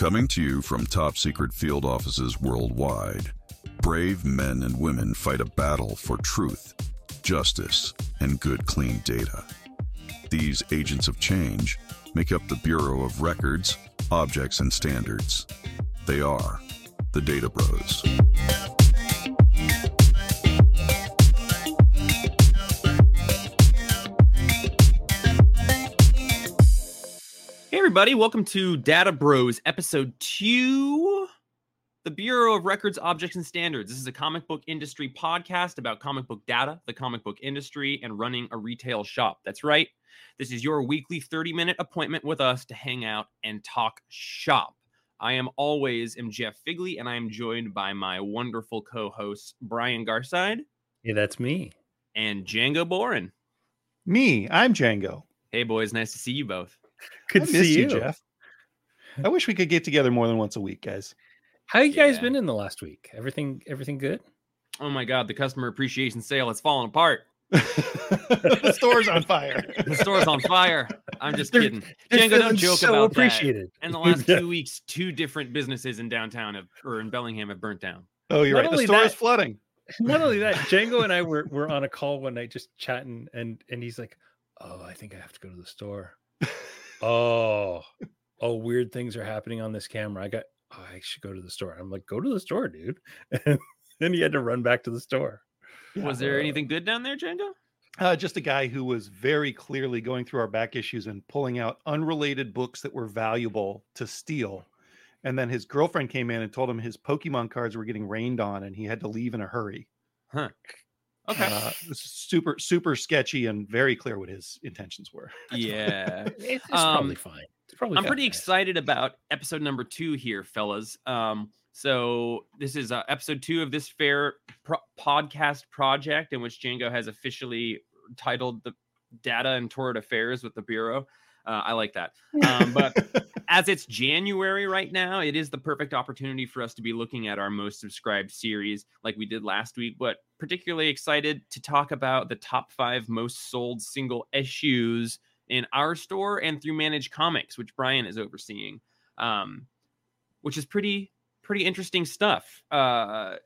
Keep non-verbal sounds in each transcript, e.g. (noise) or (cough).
Coming to you from top secret field offices worldwide, brave men and women fight a battle for truth, justice, and good, clean data. These agents of change make up the Bureau of Records, Objects, and Standards. They are the Data Bros. Everybody, welcome to Data Bros, episode two the Bureau of Records, Objects, and Standards. This is a comic book industry podcast about comic book data, the comic book industry, and running a retail shop. That's right. This is your weekly 30 minute appointment with us to hang out and talk shop. I am always am Jeff Figley, and I am joined by my wonderful co-hosts Brian Garside Hey, that's me. and Django Boren. Me, I'm Django. Hey, boys, nice to see you both. Good to miss see you, Jeff. I wish we could get together more than once a week, guys. How you guys Yeah. been in the last week? Everything everything good? Oh my God, the customer appreciation sale has fallen apart. (laughs) the store's on fire. The store's on fire. I'm just They're- kidding. They're Django, don't feeling joke so about that. appreciated. In the last Yeah. (laughs) two weeks, two different businesses in downtown have, or in Bellingham have burnt down. Oh, you're Not right. The store is flooding. (laughs) Not only that, Django and I were, were on a call one night just chatting and and he's like, "Oh, I think I have to go to the store." Oh, oh, weird things are happening on this camera. I got. Oh, I should go to the store. I'm like, "Go to the store, dude." (laughs) And then he had to run back to the store. Was there anything good down there, Django? Uh, just a guy who was very clearly going through our back issues and pulling out unrelated books that were valuable to steal. And then his girlfriend came in and told him his Pokemon cards were getting rained on and he had to leave in a hurry. Huh. Okay. Uh, super, super sketchy and very clear what his intentions were. (laughs) yeah. (laughs) It's, it's Um, probably fine. It's probably I'm fine. pretty excited about episode number two here, fellas. Um, so this is uh, episode two of this fair pro- podcast project in which Django has officially titled the Data and Torrid Affairs with the Bureau. Uh, I like that. (laughs) Um, but as it's January right now, it is the perfect opportunity for us to be looking at our most subscribed series like we did last week. But particularly excited to talk about the top five most sold single issues in our store and through Manage Comics, which Brian is overseeing, um, which is pretty pretty interesting stuff. Uh,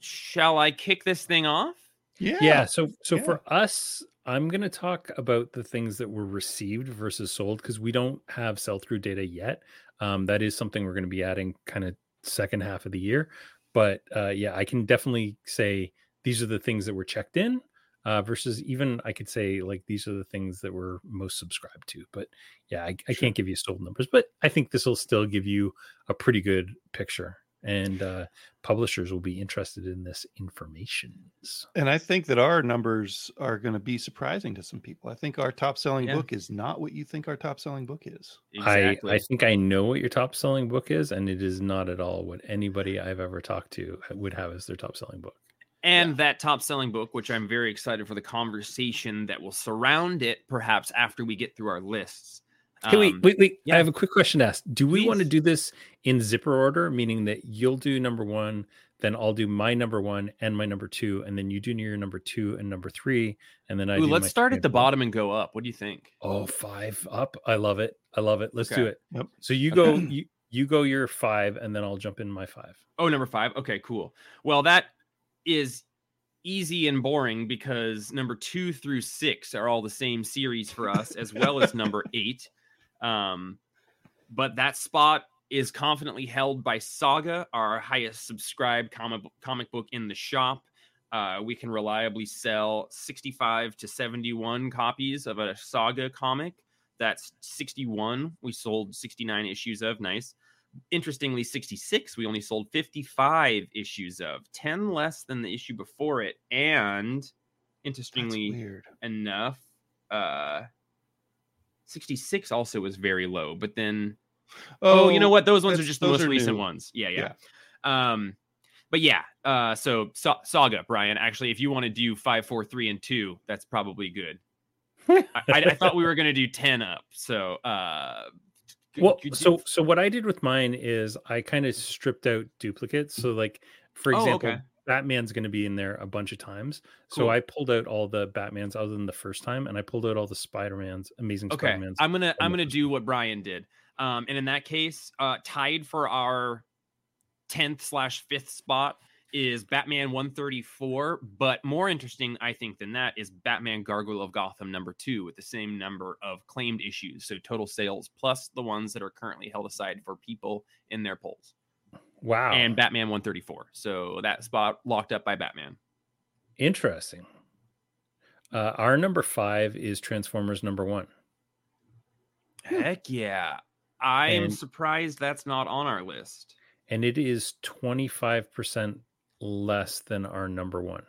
shall I kick this thing off? yeah. yeah so so yeah. for us i'm going to talk about the things that were received versus sold because we don't have sell through data yet. Um, that is something we're going to be adding kind of second half of the year but uh, yeah i can definitely say these are the things that were checked in uh, versus even i could say like these are the things that were most subscribed to but yeah i, I can't give you sold numbers but i think this will still give you a pretty good picture and uh, publishers will be interested in this information And I think that our numbers are going to be surprising to some people. I think our top selling Yeah. book is not what you think our top selling book is. I, I think I know what your top selling book is, and it is not at all what anybody I've ever talked to would have as their top selling book. and that top selling book, which I'm very excited for the conversation that will surround it, perhaps after we get through our lists. Hey, wait, Um, wait, wait. yeah. I have a quick question to ask. Do we want to do this in zipper order, meaning that you'll do number one, then I'll do my number one and my number two, and then you do your number two and number three, and then I Ooh, do let's my start at the and bottom and go up. What do you think? Oh, five up. I love it. I love it. Let's do it. Yep. So you go, (clears throat) you, you go your five, and then I'll jump in my five. Oh, number five. Okay, cool. Well, that is easy and boring because number two through six are all the same series for us, as well as number (laughs) eight. Um, but that spot is confidently held by Saga, our highest subscribed comic comic book in the shop. Uh, we can reliably sell 65 to 71 copies of a Saga comic. That's 61. We sold 69 issues of. Nice interestingly 66 we only sold 55 issues of 10 less than the issue before it and interestingly weird. enough uh 66 also was very low but then oh, you know what? Those ones are just the most recent new. ones. Yeah, yeah. Um but yeah uh so Sa- saga brian actually if you want to do five four three and two that's probably good. (laughs) I, I, thought we were going to do 10 up so uh could- well could so so what i did with mine is i kind of stripped out duplicates. So like for Oh, example okay. Batman's going to be in there a bunch of times. So I pulled out all the Batmans other than the first time, and I pulled out all the Spider-Mans, Amazing Okay, Spider-Mans. I'm gonna I'm gonna do what Brian did. Um, and in that case, uh, tied for our tenth slash fifth spot is Batman 134. But more interesting, I think, than that is Batman Gargoyle of Gotham number two with the same number of claimed issues. So total sales plus the ones that are currently held aside for people in their polls. Wow. And Batman 134. So that spot locked up by Batman. Interesting. Uh, our number five is Transformers number one. Heck yeah. I am surprised that's not on our list. and it is 25% less than our number one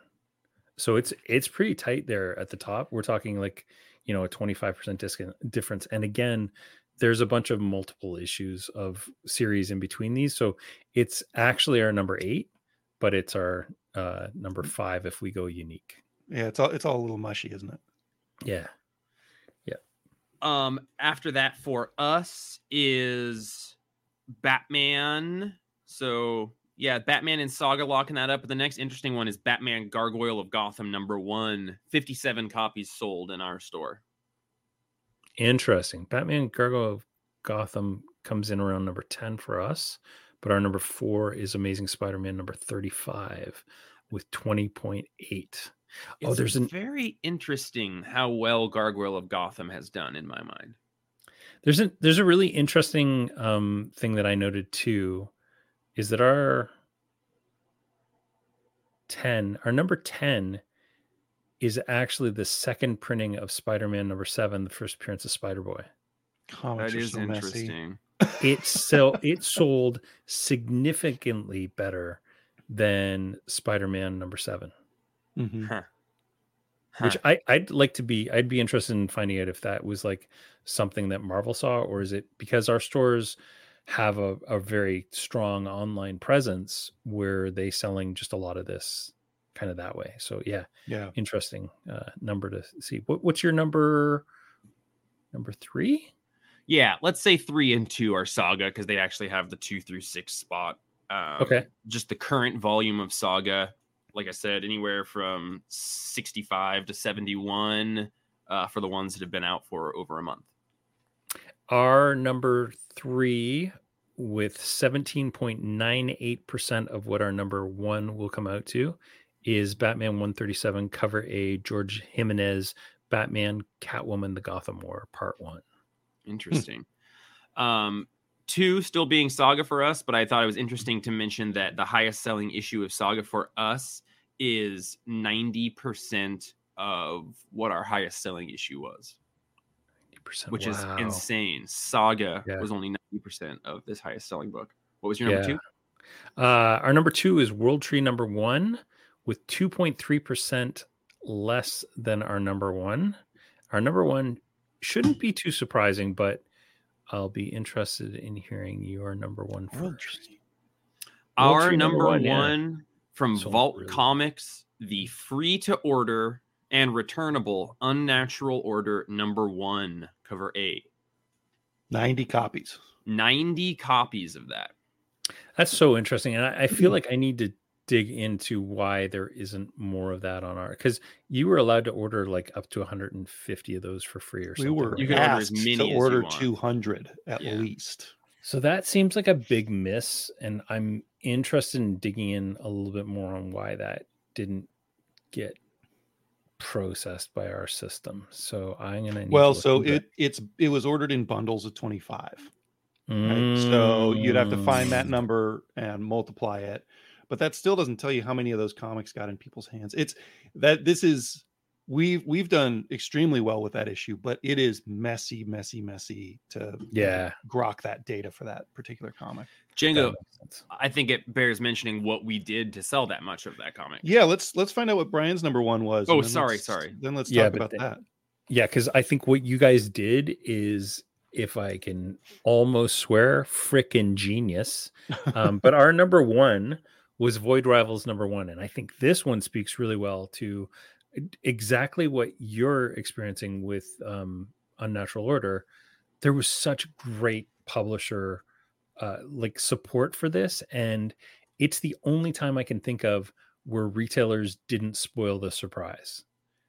so it's it's pretty tight there at the top we're talking like you know a 25% discount difference and again there's a bunch of multiple issues of series in between these so it's actually our number eight but it's our uh number five if we go unique. Yeah, it's all it's all a little mushy, isn't it? yeah. Yeah. um after that for us is batman. So yeah batman and saga locking that up but the next interesting one is batman gargoyle of gotham number one 57 copies sold in our store Interesting. Batman Gargoyle of Gotham comes in around number 10 for us, but our number four is Amazing Spider Man number 35 with 20.8. Oh, there's an very interesting how well gargoyle of gotham has done in my mind there's a there's a really interesting um thing that I noted too is that our 10, our number 10 is actually the second printing of Spider-Man number 7, the first appearance of Spider-Boy. Comics that are is so interesting it sell (laughs) it sold significantly better than Spider-Man number seven, Mhm. Huh. which I, I'd like to be. I'd be interested in finding out if that was like something that Marvel saw, or is it because our stores have a, a very strong online presence where they selling just a lot of this kind of that way. So yeah, Yeah. interesting uh, number to see. What, what's your number? Number three? yeah let's say three and two are saga because they actually have the two through six spot um, Okay. just the current volume of saga like i said anywhere from 65 to 71 uh, for the ones that have been out for over a month Our number three, with 17.98% of what our number one will come out to, is Batman 137 cover A, George Jimenez, Batman, Catwoman, The Gotham War, Part One. interesting um two still being saga for us but i thought it was interesting to mention that the highest selling issue of saga for us is 90% of what our highest selling issue was 90%. which is insane. Saga Yeah. was only 90% of this highest selling book. What was your number Yeah. two? Uh, our number two is World Tree number one with 2.3% less than our number one. Our number one shouldn't be too surprising, but I'll be interested in hearing your number one World first. Tree. World Our number, number one, one, yeah. from Sold Vault really. Comics, the free to order and returnable Unnatural Order number one, cover A. 90 copies. 90 copies of that. That's so interesting. And I, I feel (clears throat) like I need to dig into why there isn't more of that on our because you were allowed to order like up to 150 of those for free or something. We were? You can order as asked many as to you order 200 at Yeah. least. So that seems like a big miss, and I'm interested in digging in a little bit more on why that didn't get processed by our system. So I'm gonna. need Well, look so into it it's it was ordered in bundles of 25. Right? So you'd have to find that Mm. number and multiply it. But that still doesn't tell you how many of those comics got in people's hands. It's that this is we've we've done extremely well with that issue, but it is messy, messy, messy to Yeah, grok that data for that particular comic. that Django. I think it bears mentioning what we did to sell that much of that comic. Yeah, let's let's find out what Brian's number one was. Oh, sorry, sorry. Then let's Yeah, talk but about then- that. Yeah, because I think what you guys did is, if I can almost swear, frickin' genius. (laughs) Um, but our number one was Void Rivals number one, and I think this one speaks really well to exactly what you're experiencing with um, Unnatural Order. There was such great publisher uh, like support for this, and it's the only time I can think of where retailers didn't spoil the surprise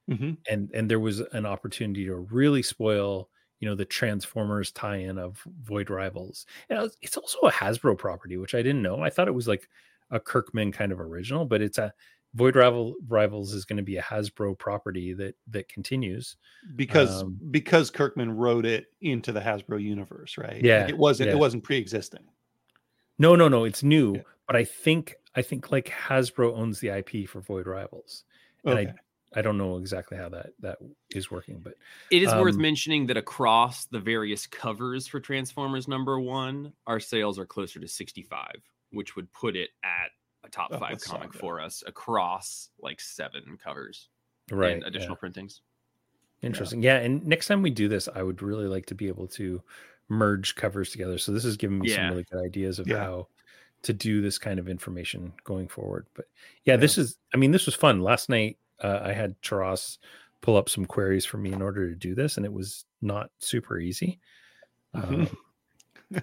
Mhm. and and there was an opportunity to really spoil you know the transformers tie-in of void rivals and it's also a hasbro property which i didn't know i thought it was like a kirkman kind of original but it's a void rival rivals is going to be a hasbro property that that continues because Um, because Kirkman wrote it into the Hasbro universe, right? Like, Yeah, it wasn't yeah. it wasn't pre-existing. no no no it's new Yeah. but i think i think like hasbro owns the ip for void rivals And I- Okay. i don't know exactly how that that is working but It is worth Um, mentioning that across the various covers for Transformers number one, our sales are closer to 65, which would put it at a top Oh, five comic for us across like seven covers right and yeah. additional printings. Interesting. Yeah. And next time we do this, I would really like to be able to merge covers together. So this has given me some really good ideas of Yeah. how to do this kind of information going forward. But yeah, this is, I mean, this was fun. Last night, uh, I had Charas pull up some queries for me in order to do this, and it was not super easy. Mhm. Um,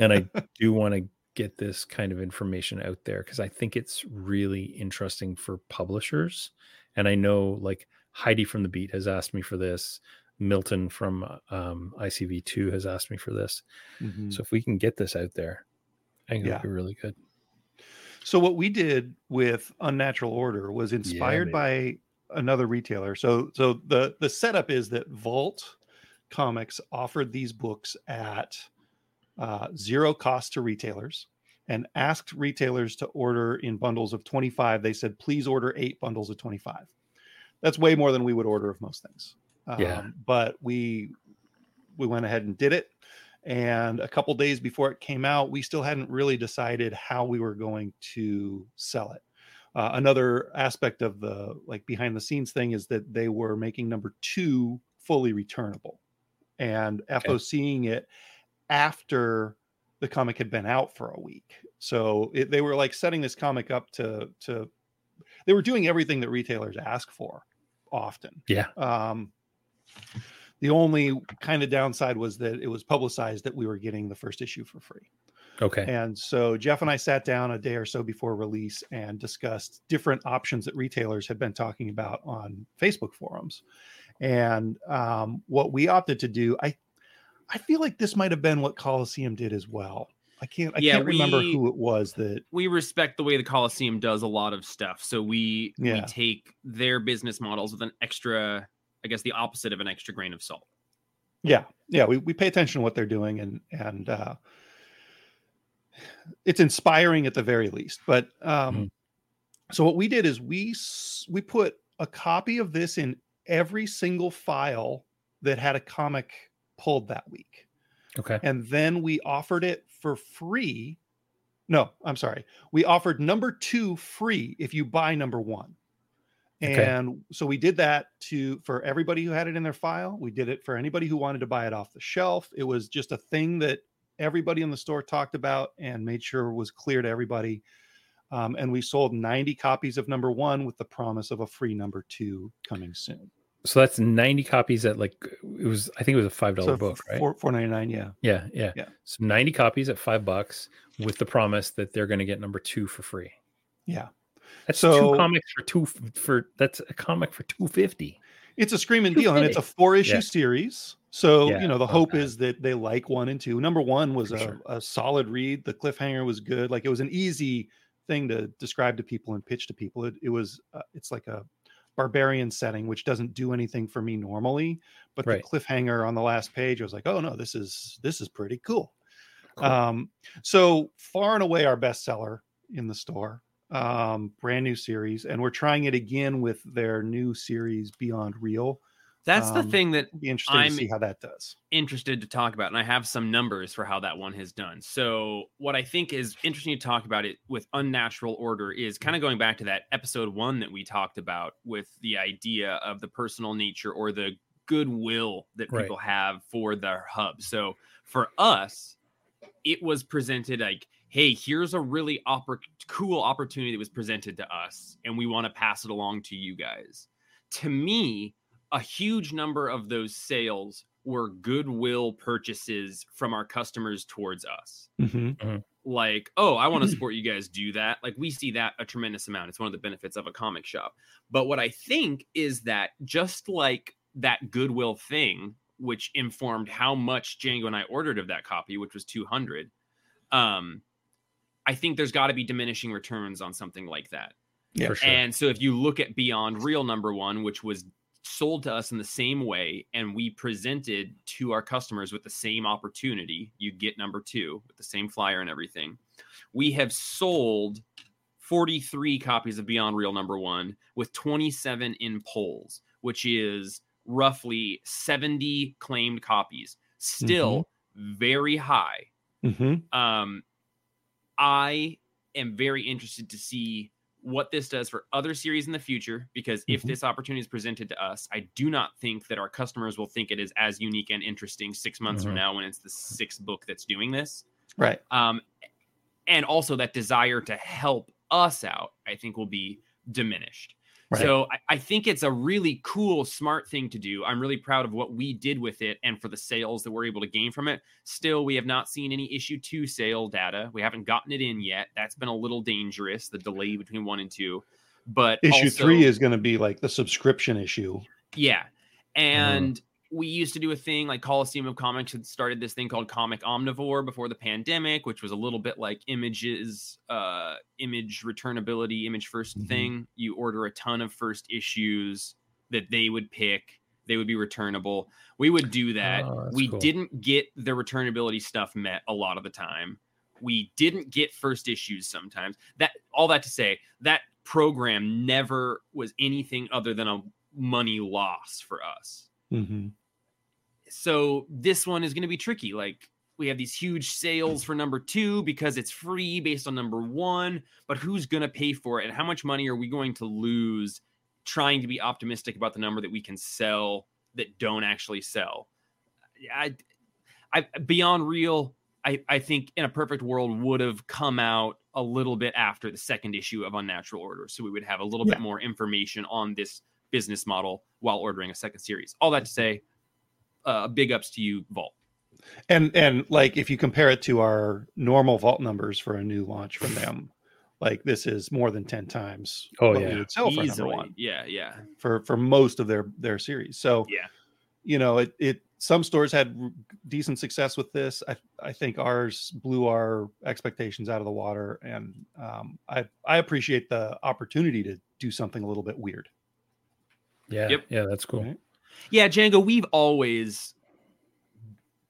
and I do want to get this kind of information out there because I think it's really interesting for publishers. And I know like Heidi from the Beat has asked me for this. Milton from um, ICV2 has asked me for this. Mhm. So if we can get this out there, I think Yeah. would be really good. So what we did with Unnatural Order was inspired by another retailer. So so the the setup is that Vault Comics offered these books at uh, zero cost to retailers and asked retailers to order in bundles of 25. They said, please order eight bundles of 25. That's way more than we would order of most things. Yeah. Um, but we we went ahead and did it. And a couple days before it came out, we still hadn't really decided how we were going to sell it. Uh, another aspect of the like behind the scenes thing is that they were making number two fully returnable, and FO seeing it after the comic had been out for a week. So it, they were like setting this comic up to to they were doing everything that retailers ask for often. Yeah. Um, the only kind of downside was that it was publicized that we were getting the first issue for free. Okay. And so Jeff and I sat down a day or so before release and discussed different options that retailers had been talking about on Facebook forums. And um, what we opted to do, I I feel like this might have been what Coliseum did as well. I can't I Yeah, can't remember who it was that we respect the way the Coliseum does a lot of stuff. So we we take their business models with an extra, I guess the opposite of an extra grain of salt. yeah yeah we, we pay attention to what they're doing and and uh it's inspiring at the very least but um Mhm. so what we did is we we put a copy of this in every single file that had a comic pulled that week. Okay. and then we offered it for free. No i'm sorry. We offered number two free if you buy number one. Okay. and so we did that to for everybody who had it in their file. We did it for anybody who wanted to buy it off the shelf. It was just a thing that everybody in the store talked about and made sure was clear to everybody. Um, and we sold 90 copies of number one with the promise of a free number two coming soon So that's 90 copies at like, it was, I think it was a $5 so book, right? four, 499 yeah yeah. Yeah. Yeah. So 90 copies at five bucks with the promise that they're going to get number two for free. yeah That's So- two comics for two for that's a comic for two fifty. it's a screaming deal and it's a four issue Yeah. series so Yeah, you know the hope is that they like one and two number one was a, sure. a solid read the cliffhanger was good like it was an easy thing to describe to people and pitch to people it, it was uh, it's like a barbarian setting which doesn't do anything for me normally but Right. the cliffhanger on the last page i was like oh no this is this is pretty cool Cool. um so far and away our bestseller in the store um brand new series and we're trying it again with their new series beyond real That's the Um, thing that be interesting I'm- to see how that does. interested to talk about, and I have some numbers for how that one has done. So, what I think is interesting to talk about it with unnatural order is kind of going back to that episode one that we talked about with the idea of the personal nature or the goodwill that Right. people have for their hub. So, for us, it was presented like, hey, here's a really oppor- cool opportunity that was presented to us, and we want to pass it along to you guys. To me, a huge number of those sales were goodwill purchases from our customers towards us. like, oh, I want (clears throat) to support you guys do that. Like we see that a tremendous amount. It's one of the benefits of a comic shop. But what I think is that just like that goodwill thing, which informed how much Django and I ordered of that copy, which was 200, um, I think there's got to be diminishing returns on something like that. Yeah. for sure. And so if you look at Beyond Real number one, which was sold to us in the same way, and we presented to our customers with the same opportunity, you get number two with the same flyer and everything. We have sold 43 copies of Beyond Real number one with 27 in polls, which is roughly 70 claimed copies. Still very high Mm-hmm. um, I am very interested to see what this does for other series in the future because if Mhm. this opportunity is presented to us, I do not think that our customers will think it is as unique and interesting six months Mhm. from now when it's the sixth book that's doing this. Right. Um, and also that desire to help us out, I think, will be diminished. Right. So I, I think it's a really cool, smart thing to do. I'm really proud of what we did with it and for the sales that we're able to gain from it. Still, we have not seen any issue two sale data. We haven't gotten it in yet. That's been a little dangerous, the delay between one and two. But Issue also- three is going to be like the subscription issue. yeah. Mm. And we used to do a thing like Coliseum of Comics had started this thing called Comic Omnivore before the pandemic, which was a little bit like images, uh, image returnability, image 1st Mhm. thing. You order a ton of first issues that they would pick, they would be returnable. We would do that. Oh, we cool. didn't get the returnability stuff met a lot of the time. We didn't get first issues sometimes. That all that to say, that program never was anything other than a money loss for us Mm-hmm. so this one is going to be tricky like we have these huge sales for number two because it's free based on number one but who's going to pay for it and how much money are we going to lose trying to be optimistic about the number that we can sell that don't actually sell i i beyond real i i think in a perfect world would have come out a little bit after the second issue of unnatural order so we would have a little Yeah. bit more information on this business model while ordering a second series all that to say uh, big ups to you, Vault. And and like if you compare it to our normal vault numbers for a new launch from them, like this is more than ten times Oh, what we yeah. would for Easily. one Yeah, yeah, for for most of their their series. So yeah. you know it it some stores had decent success with this. I I think ours blew our expectations out of the water, and um, I I appreciate the opportunity to do something a little bit weird. Yeah. Yep. Yeah, that's cool. Right. Yeah, Django, we've always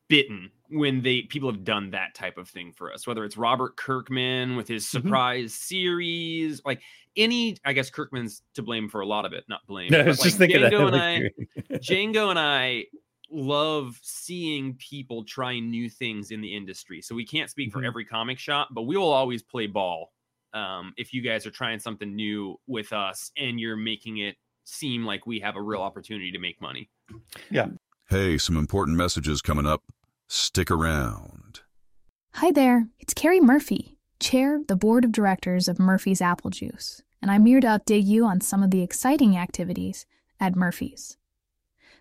bitten when they people have done that type of thing for us, whether it's Robert Kirkman with his Mhm. surprise series, like any I guess Kirkman's to blame for a lot of it, not blame. No, (laughs) I but, was just like, thinking that. Django and I (laughs) Django and I love seeing people trying new things in the industry. So we can't speak for Mhm. every comic shop, but we will always play ball. Um, if you guys are trying something new with us and you're making it seem like we have a real opportunity to make money. Yeah. Hey, some important messages coming up. Stick around. Hi there, it's Carrie Murphy, Chair of the Board of Directors of Murphy's Apple Juice, and I'm here to update you on some of the exciting activities at Murphy's.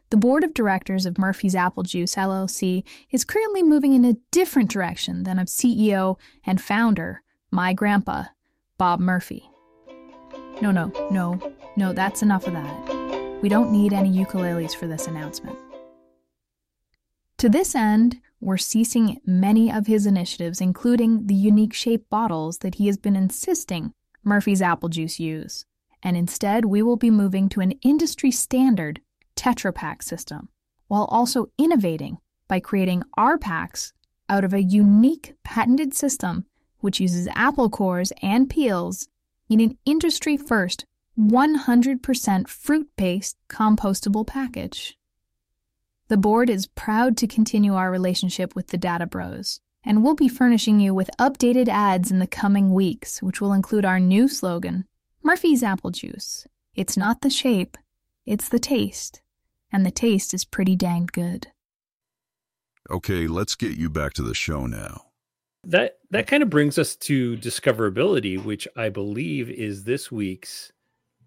The Board of Directors of Murphy's Apple Juice LLC is currently moving in a different direction than of CEO and founder, my grandpa, Bob Murphy. No, no, no, no, that's enough of that. We don't need any ukuleles for this announcement. To this end, we're ceasing many of his initiatives, including the unique shaped bottles that he has been insisting Murphy's Apple Juice use. And instead, we will be moving to an industry standard Tetra Pak system, while also innovating by creating our packs out of a unique patented system which uses apple cores and peels in an industry first 100% fruit based compostable package. The board is proud to continue our relationship with the Data Bros, and we'll be furnishing you with updated ads in the coming weeks, which will include our new slogan Murphy's Apple Juice. It's not the shape, it's the taste. And the taste is pretty dang good. Okay, let's get you back to the show now. that that kind of brings us to discoverability, which I believe is this week's.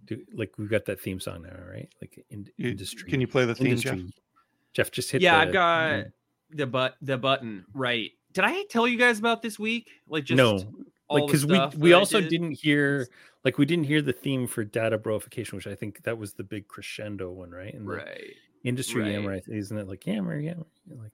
Do- Like we've got that theme song now, right? Like in, You- industry. Can you play the theme, Jeff? industry. Jeff just hit. yeah, the- I've got the but the button right. did I tell you guys about this week? Like just no, all like because we we also did? didn't hear like we didn't hear the theme for data broification, which I think that was the big crescendo one, right? And the right. industry right. yammer, isn't it like yammer, yammer, like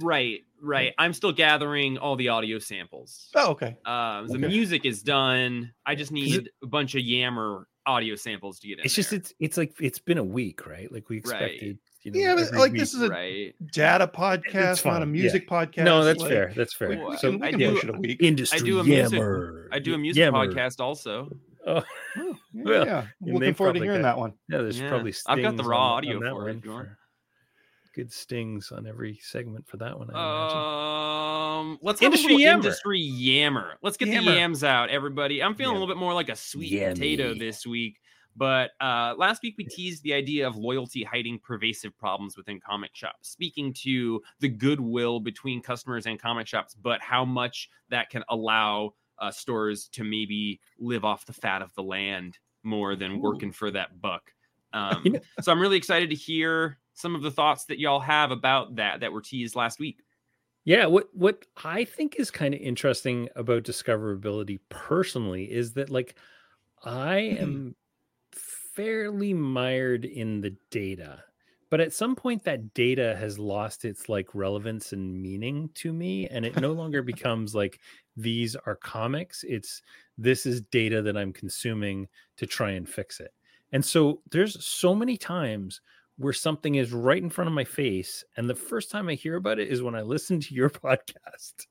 Right, right. I'm still gathering all the audio samples. Oh, okay. Um, the Okay. music is done. I just it- need a bunch of Yammer audio samples to get in. It's just there. it's it's like it's been a week, right? Like we Right. expected. You know, Yeah, but like week- this is a right. data podcast, not fine, a yeah. music podcast. no, that's like, fair. That's fair. Well, we so can, I can do- push it a week. industry do a music- yammer. I do a music yammer. podcast also. Oh, oh Yeah, Well, yeah. you Looking forward to hearing get- that one. yeah, there's Yeah. probably I've got the raw on- audio on that for it if one you want. Good stings on every segment for that one. I imagine. Um, let's have Industry a yammer. industry yammer. Let's get Yammer. the yams out, everybody. I'm feeling a little bit more like a sweet potato this week. But uh, last week we teased the idea of loyalty hiding pervasive problems within comic shops, speaking to the goodwill between customers and comic shops, but how much that can allow uh, stores to maybe live off the fat of the land more than Ooh. working for that buck. (laughs) Um, so I'm really excited to hear some of the thoughts that y'all have about that that were teased last week. Yeah, what what I think is kind of interesting about discoverability personally is that like I mm-hmm. am fairly mired in the data. But at some point that data has lost its like relevance and meaning to me and it no longer (laughs) becomes like these are comics, it's this is data that I'm consuming to try and fix it. And so there's so many times where something is right in front of my face and the first time i hear about it is when i listen to your (laughs) podcast.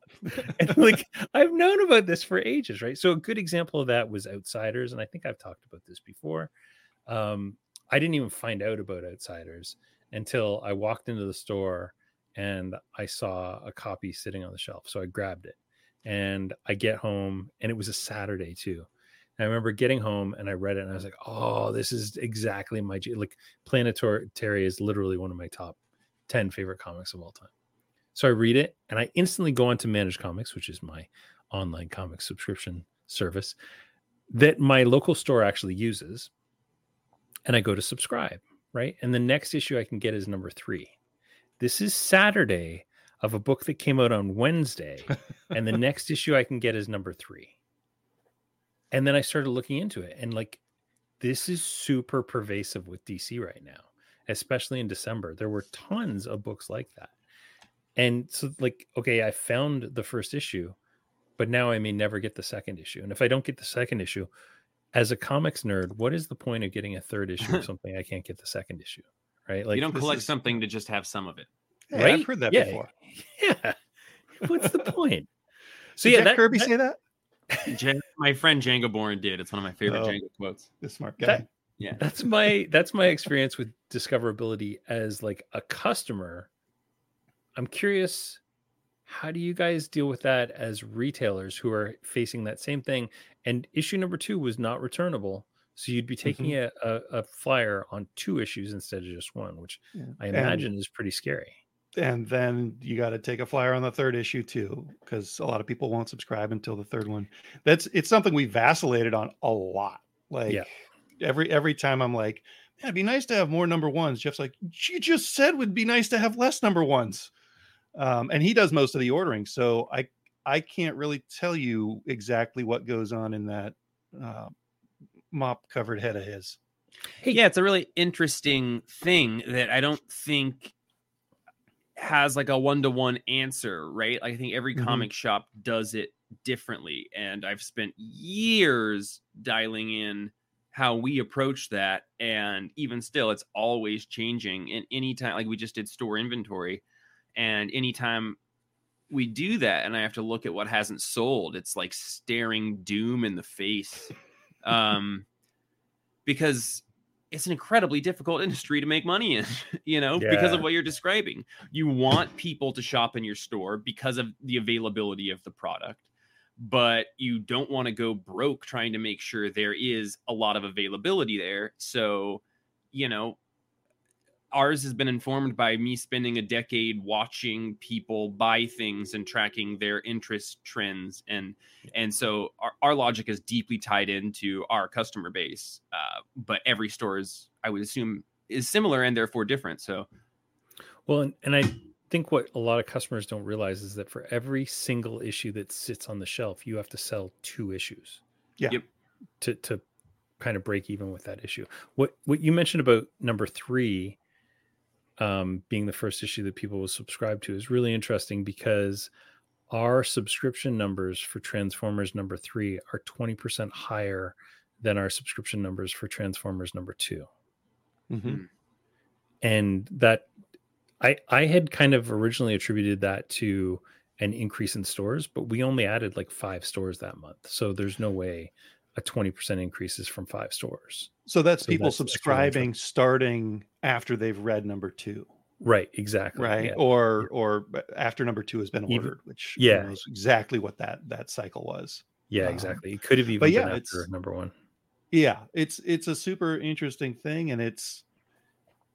And like (laughs) i've known about this for ages right? So a good example of that was outsiders and i think i've talked about this before. Um, i didn't even find out about outsiders until i walked into the store and i saw a copy sitting on the shelf so i grabbed it. And i get home and it was a saturday too and I remember getting home and I read it and I was like, "Oh, this is exactly my G-. like Planetary is literally one of my top 10 favorite comics of all time. So I read it and I instantly go on to Manage Comics, which is my online comic subscription service that my local store actually uses. And I go to subscribe, right? And the next issue I can get is number 3. This is Saturday of a book that came out on Wednesday and the (laughs) next issue I can get is number 3 and then I started looking into it, and like this is super pervasive with DC right now, especially in December. There were tons of books like that. And so, like, okay, I found the first issue, but now I may never get the second issue. And if I don't get the second issue, as a comics nerd, what is the point of getting a third issue of (laughs) something I can't get the second issue? Right? Like, you don't collect is- something to just have some of it. Hey, right? I've heard that Yeah. before. (laughs) Yeah. What's the point? (laughs) So Did yeah, Jack that, Kirby that- say that? Jan- my friend Django Bourne did. It's one of my favorite Oh. Django quotes. The smart guy. That- Yeah. that's my that's my experience with discoverability as like a customer i'm curious how do you guys deal with that as retailers who are facing that same thing and issue number two was not returnable so you'd be taking mm-hmm. a, a, a flyer on two issues instead of just one which Yeah. i And- imagine is pretty scary and then you got to take a flyer on the third issue too because a lot of people won't subscribe until the third one. That's it's something we vacillated on a lot. Like Yeah. every every time i'm like man, it'd be nice to have more number ones. Jeff's like you just said would be nice to have less number ones. Um, and he does most of the ordering so i i can't really tell you exactly what goes on in that uh, mop covered head of his. Hey- yeah, it's a really interesting thing that I don't think has like a one to one answer, right? Like I think every Mhm. comic shop does it differently. And I've spent years dialing in how we approach that. And even still, it's always changing. And anytime, like we just did store inventory, and anytime we do that and I have to look at what hasn't sold, it's like staring doom in the face. (laughs) Um, because it's an incredibly difficult (laughs) industry to make money in, (laughs) you know, because of what you're describing. You want people to shop in your store because of the availability of the product, but you don't want to go broke trying to make sure there is a lot of availability there. So, you know, ours has been informed by me spending a decade watching people buy things and tracking their interest trends and and so our, our logic is deeply tied into our customer base uh, but every store is i would assume is similar and therefore different so Well, and, and I think what a lot of customers don't realize is that for every single issue that sits on the shelf, you have to sell two issues. Yeah. Yep. To to kind of break even with that issue. What what you mentioned about number three um, being the first issue that people will subscribe to is really interesting because our subscription numbers for Transformers number three are 20% higher than our subscription numbers for Transformers number 2 Mhm. And that I I had kind of originally attributed that to an increase in stores, but we only added like five stores that month. So there's no way a 20% increase is from five stores. So that's So people that's subscribing starting after they've read number two, Right, exactly. right? yeah. Or or after number two has been ordered, which yeah. knows exactly what that that cycle was. Yeah, Um, exactly. It could have even but yeah, been it's- after number one. Yeah, it's it's a super interesting thing, and it's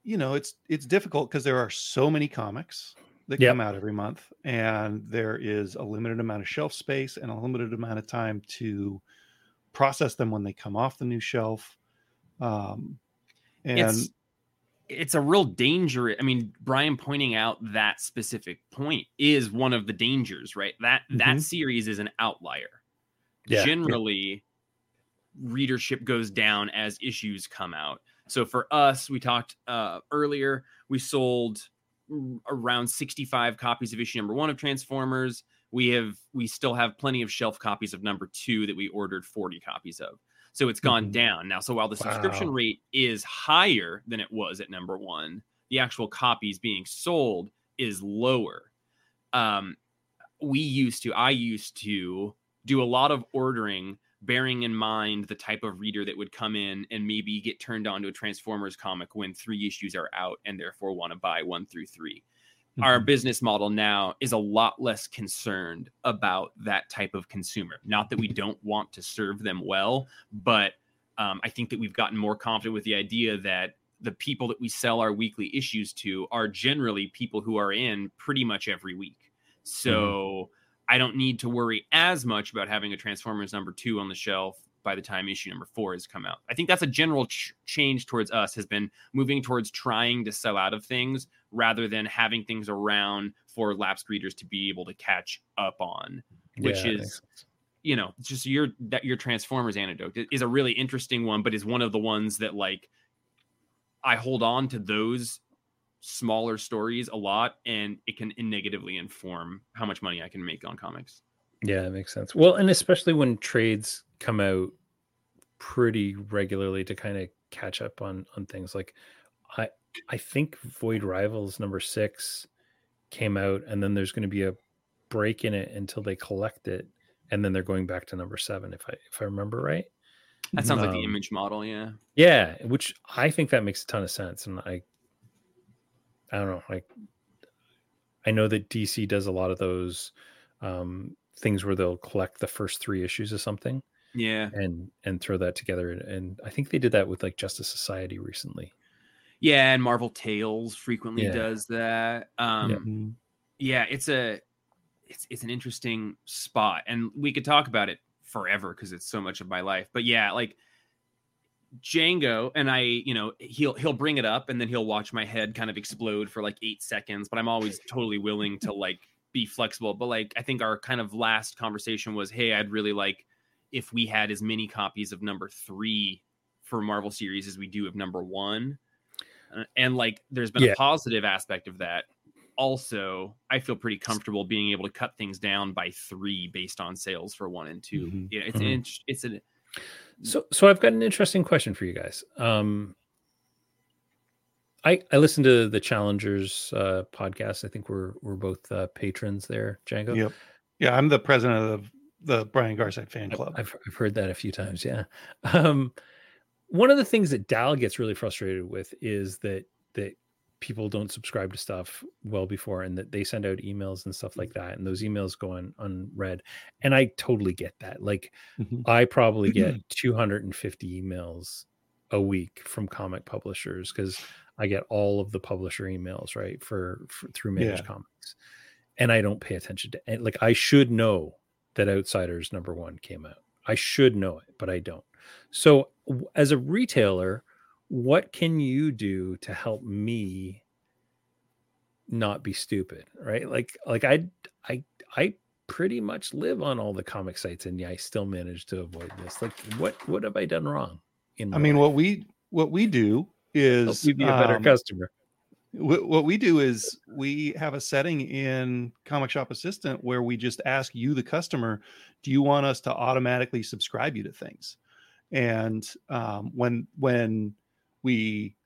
you know it's it's difficult because there are so many comics that Yep. come out every month, and there is a limited amount of shelf space and a limited amount of time to process them when they come off the new shelf. Um, and it's it's a real danger. I mean, Brian pointing out that specific point is one of the dangers, right? That that Mhm. series is an outlier. Yeah, yeah. Generally, readership goes down as issues come out. So for us, we talked uh, earlier, we sold around 65 copies of issue number one of Transformers. We have we still have plenty of shelf copies of number two that we ordered 40 copies of. So it's gone Mhm. down now. So while the subscription rate is higher than it was at number one, the actual copies being sold is lower. Um, we used to, I used to do a lot of ordering, bearing in mind the type of reader that would come in and maybe get turned on to a Transformers comic when three issues are out and therefore want to buy one through three our Mhm. business model now is a lot less concerned about that type of consumer. Not that we don't want to serve them well, but um, I think that we've gotten more confident with the idea that the people that we sell our weekly issues to are generally people who are in pretty much every week. So I don't need to worry as much about having a Transformers number two on the shelf by the time issue number four has come out. I think that's a general ch- change towards us has been moving towards trying to sell out of things rather than having things around for lapsed readers to be able to catch up on which Yeah, is- you know just your that your transformers anecdote is a really interesting one but is one of the ones that like i hold on to those smaller stories a lot and it can negatively inform how much money i can make on comics Yeah, it makes sense. Well, and especially when trades come out pretty regularly to kind of catch up on on things. Like I I think Void Rivals number six came out, and then there's going to be a break in it until they collect it, and then they're going back to number seven, if I if I remember right. that sounds like the Um, image model yeah Yeah, which I think that makes a ton of sense, and I I don't know, like I know that DC does a lot of those um things where they'll collect the first three issues of something yeah and and throw that together and, and i think they did that with like justice society recently yeah and marvel tales frequently Yeah. does that um Mhm. yeah it's a it's it's an interesting spot and we could talk about it forever because it's so much of my life but yeah like django and i you know he'll he'll bring it up and then he'll watch my head kind of explode for like eight seconds but i'm always (laughs) totally willing to like be flexible but like i think our kind of last conversation was hey i'd really like if we had as many copies of number three for marvel series as we do of number one Uh, and like there's been Yeah. a positive aspect of that also i feel pretty comfortable being able to cut things down by three based on sales for one and 2 Mhm. yeah it's Mhm. an int- it's an so so i've got an interesting question for you guys um i i listened to the challengers uh podcast i think we're we're both uh patrons there django Yep. Yeah, I'm the president of the Brian Garside fan club. I've, I've heard that a few times. Yeah. (laughs) Um, one of the things that Dal gets really frustrated with is that that people don't subscribe to stuff well before, and that they send out emails and stuff like that, and those emails go on unread. And I totally get that. Like, Mhm. I probably get (clears throat) 250 emails a week from comic publishers because I get all of the publisher emails right for, for through Managed Yeah. Comics, and I don't pay attention to and like I should know that Outsiders number one came out. I should know it, but I don't. So, as a retailer, what can you do to help me not be stupid, right? Like like I I I pretty much live on all the comic sites and yeah, I still manage to avoid this. Like what what have I done wrong? In I mean life? what we what we do is be a better um, customer. What, we do is we have a setting in Comic Shop Assistant where we just ask you, the customer, do you want us to automatically subscribe you to things? And um, when when we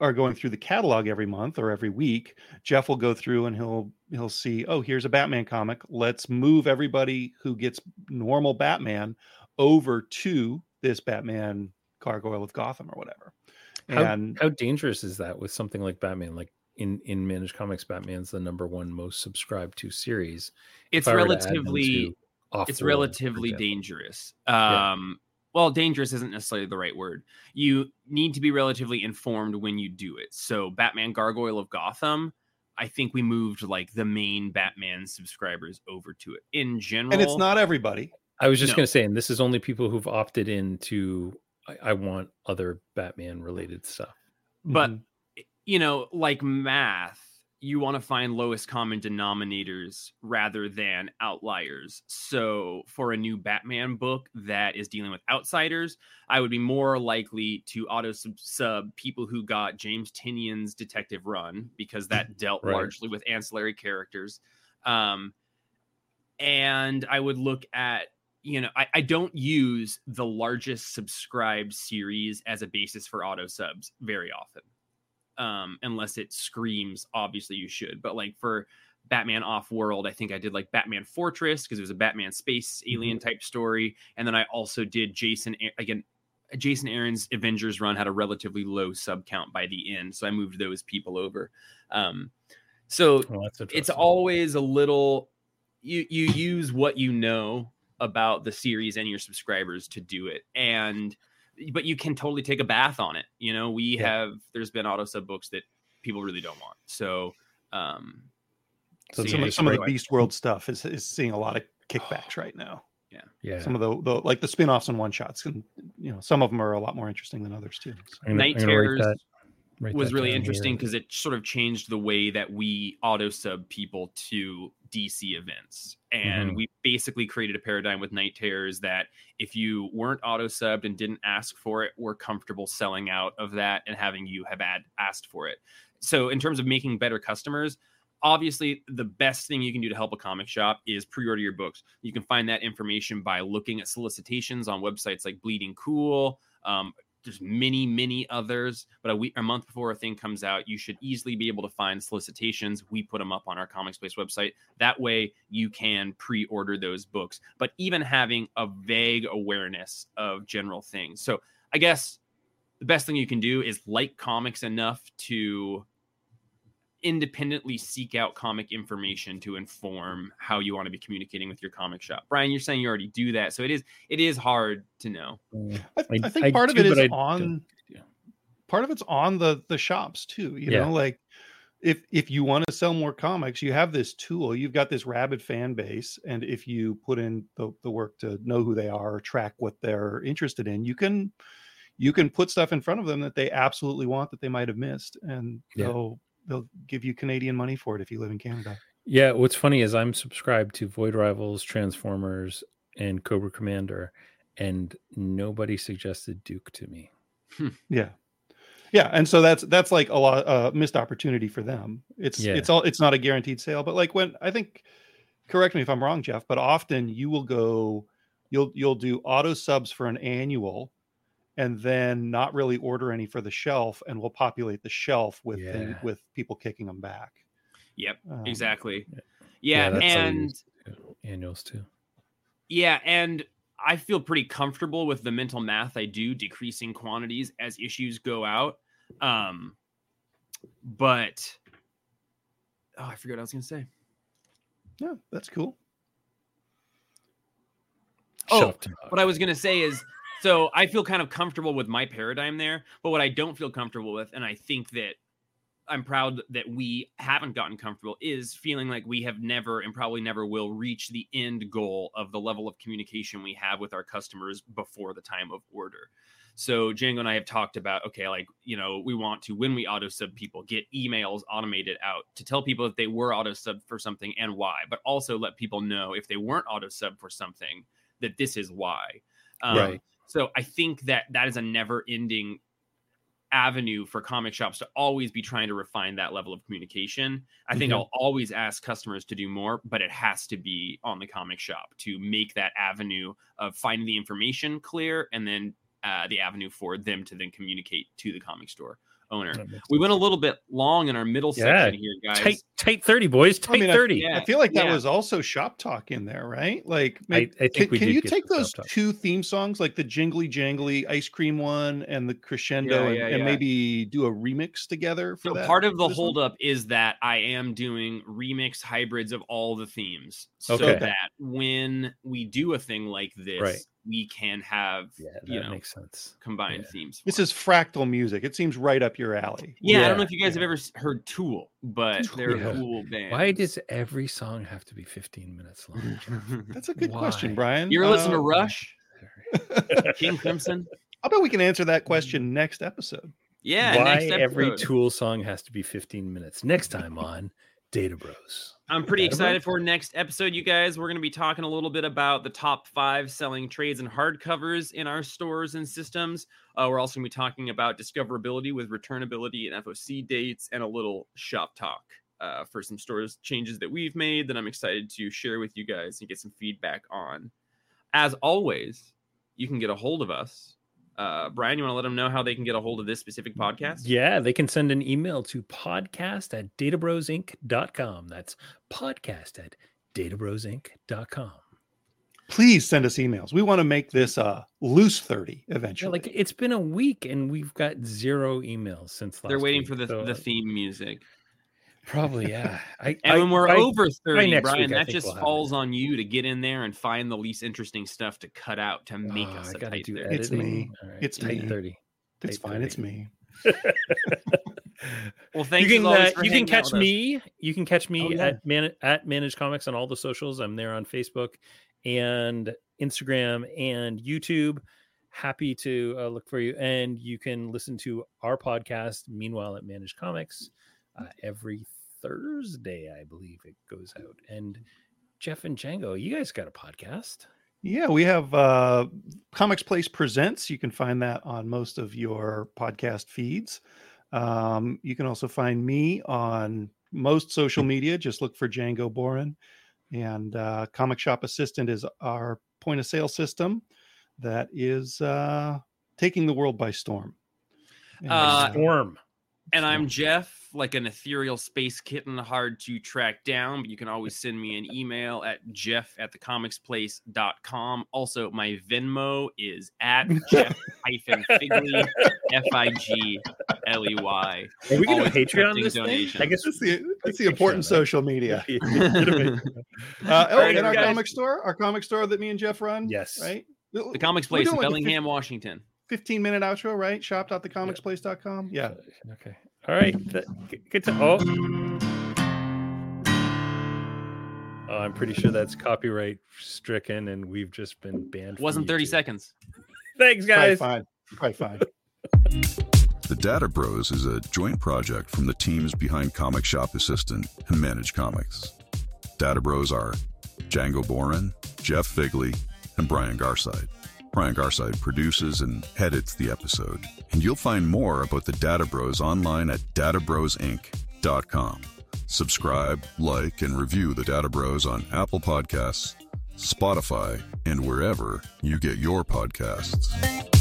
are going through the catalog every month or every week, Jeff will go through and he'll he'll see, oh, here's a Batman comic. Let's move everybody who gets normal Batman over to this Batman Gargoyle of Gotham or whatever. And how, how dangerous is that with something like Batman? Like in in Manage Comics, Batman's the number one most subscribed to series. It's relatively it's relatively dangerous. Um, well, dangerous isn't necessarily the right word. You need to be relatively informed when you do it. So, Batman Gargoyle of Gotham, I think we moved like the main Batman subscribers over to it in general. And it's not everybody. I was just no. going to say, and this is only people who've opted in to, I, I want other Batman related stuff. But, mm-hmm. you know, like math, you want to find lowest common denominators rather than outliers. So, for a new Batman book that is dealing with outsiders, I would be more likely to auto sub, sub people who got James Tynion's Detective Run because (laughs) that dealt right. largely with ancillary characters. Um, and I would look at you know, I, I, don't use the largest subscribed series as a basis for auto subs very often um, unless it screams. Obviously, you should. But like for Batman Off World, I think I did like Batman Fortress because it was a Batman space alien mm-hmm. type story, and then I also did Jason again. Jason Aaron's Avengers run had a relatively low sub count by the end, so I moved those people over. Um, so oh, it's always a little you you use what you know about the series and your subscribers to do it, and but you can totally take a bath on it. You know, we yeah. have there's been auto sub books that people really don't want. So, um, so, some, of, some of the Beast World stuff is is seeing a lot of (sighs) kickbacks right now. Yeah, yeah. Some of the, the like the spin-offs and one shots, and you know, some of them are a lot more interesting than others too. So. Night Terrors was really interesting because it sort of changed the way that we auto sub people to DC events. And mm-hmm. we basically created a paradigm with Night Terrors that if you weren't auto subbed and didn't ask for it, we're comfortable selling out of that and having you have ad- asked for it. So, in terms of making better customers, obviously the best thing you can do to help a comic shop is pre-order your books you can find that information by looking at solicitations on websites like bleeding cool um, there's many many others but a week a month before a thing comes out you should easily be able to find solicitations. We put them up on our comics place website. That way you can pre-order those books but even having a vague awareness of general things. So i guess the best thing you can do is like comics enough to independently seek out comic information to inform how you want to be communicating with your comic shop. Brian, you're saying you already do that, so it is it is hard to know. I, I think I part do, of it is on yeah. part of it's on the the shops too. You yeah. know, like if if you want to sell more comics, you have this tool. You've got this rabid fan base, and if you put in the, the work to know who they are or track what they're interested in, you can you can put stuff in front of them that they absolutely want that they might have missed, and yeah. they'll they'll give you Canadian money for it if you live in Canada. Yeah, what's funny is I'm subscribed to Void Rivals, Transformers, and Cobra Commander, and nobody suggested Duke to me. Hmm. Yeah, yeah, and so that's that's like a lot uh, missed opportunity for them. It's yeah. it's all it's not a guaranteed sale, but like when I think, correct me if I'm wrong, Jeff, but often you will go, you'll you'll do auto subs for an annual and then not really order any for the shelf and we'll populate the shelf with yeah. thing, with people kicking them back. Yep um, exactly. yeah, yeah and annuals too. Yeah and i feel pretty comfortable with the mental math i do decreasing quantities as issues go out um but oh i forgot what i was gonna say. Yeah that's cool. Oh what i was gonna say is so I feel kind of comfortable with my paradigm there. But what I don't feel comfortable with, and I think that I'm proud that we haven't gotten comfortable, is feeling like we have never and probably never will reach the end goal of the level of communication we have with our customers before the time of order. So Django and I have talked about okay, like you know, we want to when we auto sub people get emails automated out to tell people that they were auto sub for something and why, but also let people know if they weren't auto sub for something that this is why. Um, Right. So I think that that is a never ending avenue for comic shops to always be trying to refine that level of communication. I think Mhm. I'll always ask customers to do more, but it has to be on the comic shop to make that avenue of finding the information clear and then uh, the avenue for them to then communicate to the comic store owner. We went a little bit long in our middle Yeah, section here, guys. tight tight 30 boys tight I mean, 30 yeah. I feel like that yeah. was also shop talk in there, right? Like, I, I think can, we can you take those top top. two theme songs, like the jingly jangly ice cream one and the crescendo, Yeah, and, yeah, and maybe do a remix together for So that? part of the for this one? holdup is that I am doing remix hybrids of all the themes, so Okay. that when we do a thing like this, Right. We can have yeah that you know makes sense combined yeah. themes. This is fractal music. It seems right up your alley. yeah, I don't know if you guys have ever heard Tool, but they're Yeah. a cool band. why does every song have to be 15 minutes long (laughs) That's a good question, Brian. you ever listen to Uh, Rush, (laughs) King Crimson? I bet we can answer that question next episode. Yeah, why next every tool song has to be 15 minutes next time (laughs) on data bros I'm pretty excited for next episode, you guys. We're going to be talking a little bit about the top five selling trades and hardcovers in our stores and systems. Uh, we're also going to be talking about discoverability with returnability and FOC dates and a little shop talk uh, for some stores changes that we've made that I'm excited to share with you guys and get some feedback on. As always, you can get a hold of us. Uh, Brian, you want to let them know how they can get a hold of this specific podcast? yeah they can send an email to podcast at databrosinc.com that's podcast at databrosinc.com Please send us emails. We want to make this a loose 30 yeah, eventually. like it's been a week and we've got zero emails since last They're waiting week, for the, so, the uh, theme music. Probably yeah I, And I- when we're I- over 30, next Brian, week, that just we'll falls on you to get in there and find the least interesting stuff to cut out to make Oh, us I a gotta tight do 30. It's me. editing. All right, It's tight me. 30 it's tight fine. It's me. (laughs) Well, thanks you can uh, you can catch me you can catch me Oh, yeah. at man at manage comics on all the socials i'm there on facebook and instagram and youtube happy to uh, look for you and you can listen to our podcast meanwhile at manage comics uh, every thursday i believe it goes out and jeff and django you guys got a podcast Yeah, we have uh, Comics Place Presents. You can find that on most of your podcast feeds. Um, you can also find me on most social media. Just look for Django Boren. And uh, Comic Shop Assistant is our point of sale system that is uh, taking the world by storm. Uh, storm And I'm Jeff, like an ethereal space kitten, hard to track down, but you can always send me an email at jeff at thecomicsplace.com. Also, my Venmo is at (laughs) jeff hyphen figley, F I G L E Y. are we gonna patreon accepting this thing? i guess that's the, that's the important social media. (laughs) Get. (laughs) Uh, oh, right, and our guys. comic store, our comic store that me and Jeff run. Yes. Right? The Comics Place in doing like Bellingham, Washington. 15 minute outro, right? Shop.thecomicsplace.com. Yeah. Okay. All right. Th- Good to. Oh. Oh, I'm pretty sure that's copyright stricken, and we've just been banned. from Wasn't 30 YouTube. seconds. (laughs) Thanks, Probably guys. fine. Probably fine. (laughs) The Data Bros is a joint project from the teams behind Comic Shop Assistant and Manage Comics. Data Bros are Django Boren, Jeff Figley, and Brian Garside. Brian Garside produces and edits the episode. And you'll find more about the Data Bros online at databrosinc.com. Subscribe, like, and review the Data Bros on Apple Podcasts, Spotify, and wherever you get your podcasts.